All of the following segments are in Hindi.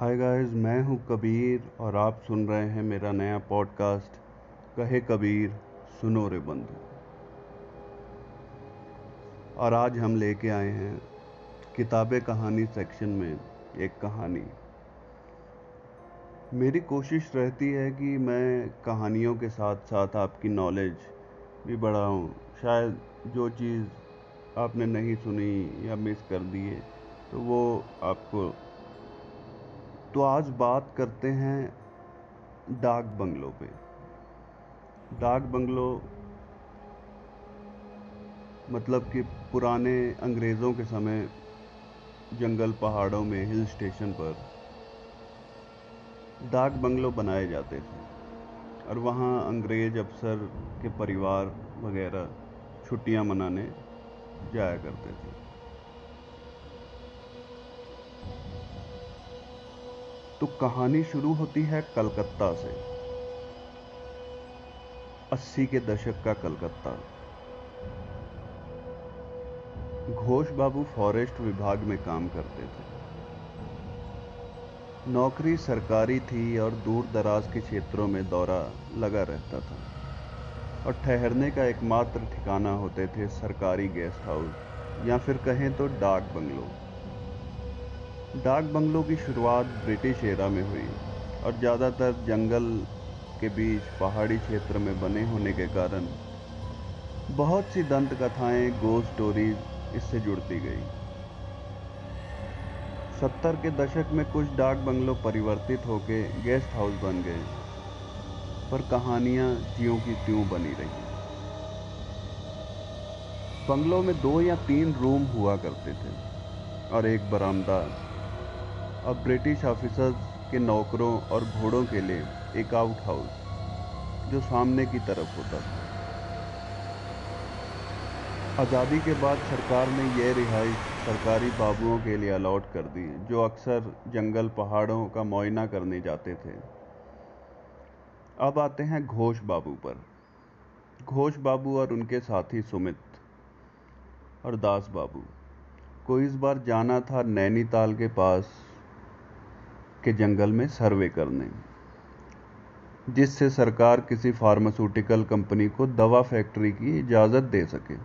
हाय गाइस मैं हूँ कबीर और आप सुन रहे हैं मेरा नया पॉडकास्ट कहे कबीर, सुनो रे बंधु। और आज हम लेके आए हैं किताबें कहानी सेक्शन में एक कहानी। मेरी कोशिश रहती है कि मैं कहानियों के साथ साथ आपकी नॉलेज भी बढ़ाऊं। शायद जो चीज़ आपने नहीं सुनी या मिस कर दिए तो वो आपको तो आज बात करते हैं डाक बंगलों पे। डाक बंगलो मतलब कि पुराने अंग्रेज़ों के समय जंगल पहाड़ों में हिल स्टेशन पर डाक बंगलो बनाए जाते थे और वहाँ अंग्रेज़ अफसर के परिवार वगैरह छुट्टियाँ मनाने जाया करते थे। तो कहानी शुरू होती है कलकत्ता से। अस्सी के दशक का कलकत्ता। घोष बाबू फॉरेस्ट विभाग में काम करते थे। नौकरी सरकारी थी और दूर दराज के क्षेत्रों में दौरा लगा रहता था। और ठहरने का एकमात्र ठिकाना होते थे सरकारी गेस्ट हाउस या फिर कहें तो डाक बंगलो। डाक बंगलों की शुरुआत ब्रिटिश एरा में हुई और ज़्यादातर जंगल के बीच पहाड़ी क्षेत्र में बने होने के कारण बहुत सी दंत कथाएँ गो स्टोरीज इससे जुड़ती गई। सत्तर के दशक में कुछ डाक बंगलों परिवर्तित होकर गेस्ट हाउस बन गए, पर कहानियाँ ज्यों की त्यों बनी रही। बंगलों में दो या तीन रूम हुआ करते थे और एक बरामदा अब ब्रिटिश ऑफिसर्स के नौकरों और घोड़ों के लिए एक आउट हाउस जो सामने की तरफ़ होता था। आज़ादी के बाद सरकार ने यह रिहाइश सरकारी बाबुओं के लिए अलॉट कर दी, जो अक्सर जंगल पहाड़ों का मुआयना करने जाते थे। अब आते हैं घोष बाबू पर। घोष बाबू और उनके साथी सुमित और दास बाबू। को इस बार जाना था नैनीताल के पास के जंगल में सर्वे करने, जिससे सरकार किसी फार्मास्यूटिकल कंपनी को दवा फैक्ट्री की इजाज़त दे सके।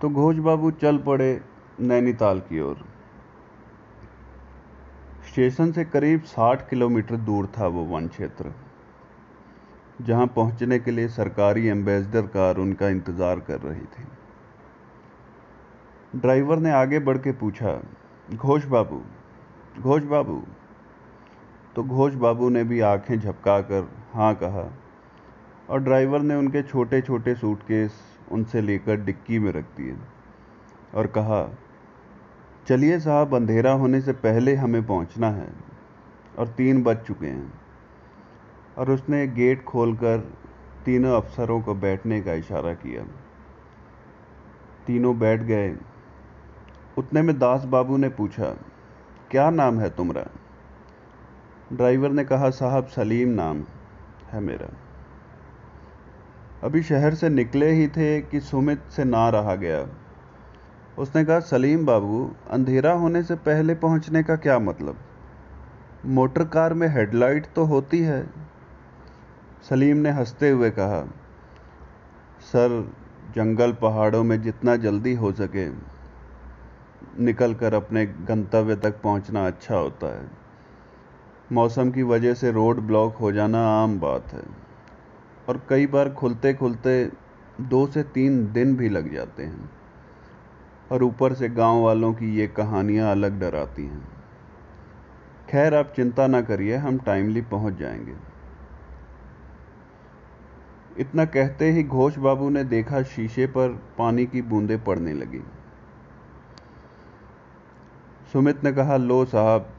तो घोष बाबू चल पड़े नैनीताल की ओर। स्टेशन से करीब 60 किलोमीटर दूर था वो वन क्षेत्र, जहाँ पहुँचने के लिए सरकारी एम्बेसडर कार उनका इंतज़ार कर रही थी। ड्राइवर ने आगे बढ़ के पूछा घोष बाबू घोष बाबू तो घोष बाबू ने भी आँखें झपका कर हाँ कहा। और ड्राइवर ने उनके छोटे छोटे सूटकेस उनसे लेकर डिक्की में रख दिए और कहा, चलिए साहब, अंधेरा होने से पहले हमें पहुँचना है। और तीन बज चुके हैं। और उसने गेट खोलकर तीनों अफसरों को बैठने का इशारा किया। तीनों बैठ गए। उतने में दास बाबू ने पूछा, क्या नाम है तुम्हारा? ड्राइवर ने कहा, साहब, सलीम नाम है मेरा। अभी शहर से निकले ही थे कि सुमित से ना रहा गया। उसने कहा, सलीम बाबू, अंधेरा होने से पहले पहुँचने का क्या मतलब? मोटर कार में हेडलाइट तो होती है। सलीम ने हँसते हुए कहा, सर, जंगल पहाड़ों में जितना जल्दी हो सके निकल कर अपने गंतव्य तक पहुँचना अच्छा होता है। मौसम की वजह से रोड ब्लॉक हो जाना आम बात है। और कई बार खुलते खुलते दो से तीन दिन भी लग जाते हैं। और ऊपर से गाँव वालों की ये कहानियाँ अलग डराती हैं। खैर, आप चिंता ना करिए, हम टाइमली पहुँच जाएँगे। इतना कहते ही घोष बाबू ने देखा शीशे पर पानी की बूंदें पड़ने लगी। सुमित ने कहा, लो साहब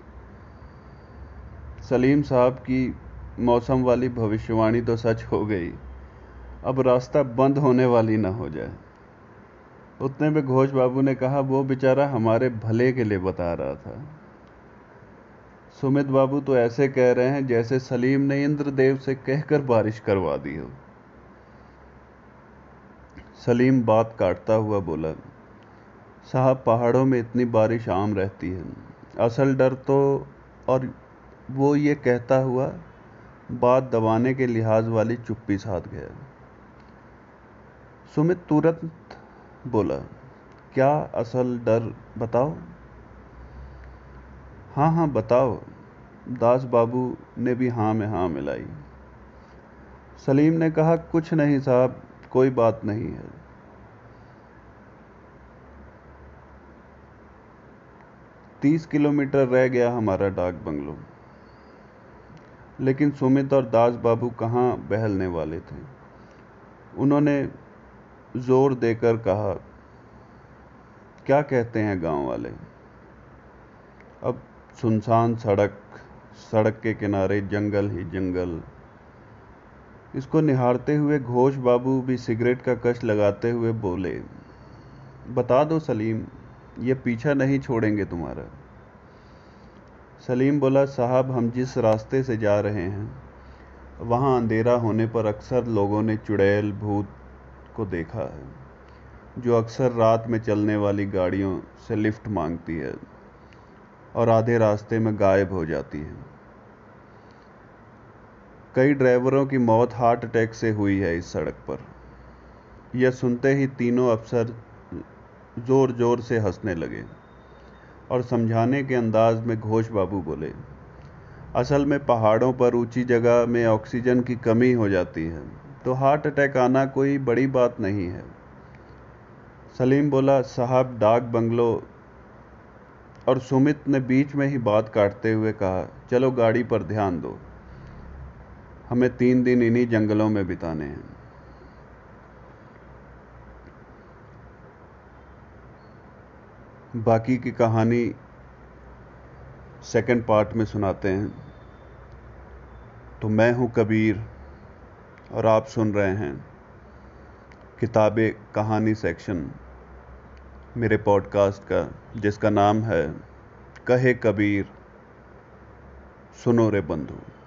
सलीम साहब की मौसम वाली भविष्यवाणी तो सच हो गई। अब रास्ता बंद होने वाली ना हो जाए। उतने में घोष बाबू ने कहा, वो बेचारा हमारे भले के लिए बता रहा था। सुमित बाबू तो ऐसे कह रहे हैं जैसे सलीम ने इंद्रदेव से कहकर बारिश करवा दी हो। सलीम बात काटता हुआ बोला, साहब, पहाड़ों में इतनी बारिश आम रहती है। असल डर तो और वो ये कहता हुआ, बात दबाने के लिहाज वाली चुप्पी साध गया सुमित तुरंत बोला, क्या असल डर बताओ? हाँ हाँ बताओ। दास बाबू ने भी हाँ में हाँ मिलाई। सलीम ने कहा, कुछ नहीं साहब, कोई बात नहीं है। तीस किलोमीटर रह गया हमारा डाक बंगलो। लेकिन सुमित और दास बाबू कहाँ बहलने वाले थे? उन्होंने ज़ोर देकर कहा, क्या कहते हैं गाँव वाले? अब सुनसान सड़क सड़क के किनारे जंगल ही जंगल। इसको निहारते हुए घोष बाबू भी सिगरेट का कश लगाते हुए बोले, बता दो सलीम, ये पीछा नहीं छोड़ेंगे तुम्हारा। सलीम बोला, साहब, हम जिस रास्ते से जा रहे हैं, वहाँ अंधेरा होने पर अक्सर लोगों ने चुड़ैल, भूत को देखा है, जो अक्सर रात में चलने वाली गाड़ियों से लिफ्ट मांगती है और आधे रास्ते में गायब हो जाती है। कई ड्राइवरों की मौत हार्ट अटैक से हुई है इस सड़क पर। यह सुनते ही तीनों अफसर ज़ोर ज़ोर से हंसने लगे। और समझाने के अंदाज में घोष बाबू बोले, असल में पहाड़ों पर ऊँची जगह में ऑक्सीजन की कमी हो जाती है तो हार्ट अटैक आना कोई बड़ी बात नहीं है। सलीम बोला, साहब, डाक बंगलो और सुमित ने बीच में ही बात काटते हुए कहा, चलो गाड़ी पर ध्यान दो, हमें तीन दिन इन्हीं जंगलों में बिताने हैं। बाकी की कहानी सेकंड पार्ट में सुनाते हैं। तो मैं हूँ कबीर और आप सुन रहे हैं किताबें कहानी सेक्शन मेरे पॉडकास्ट का, जिसका नाम है कहे कबीर, सुनो रे बंधु।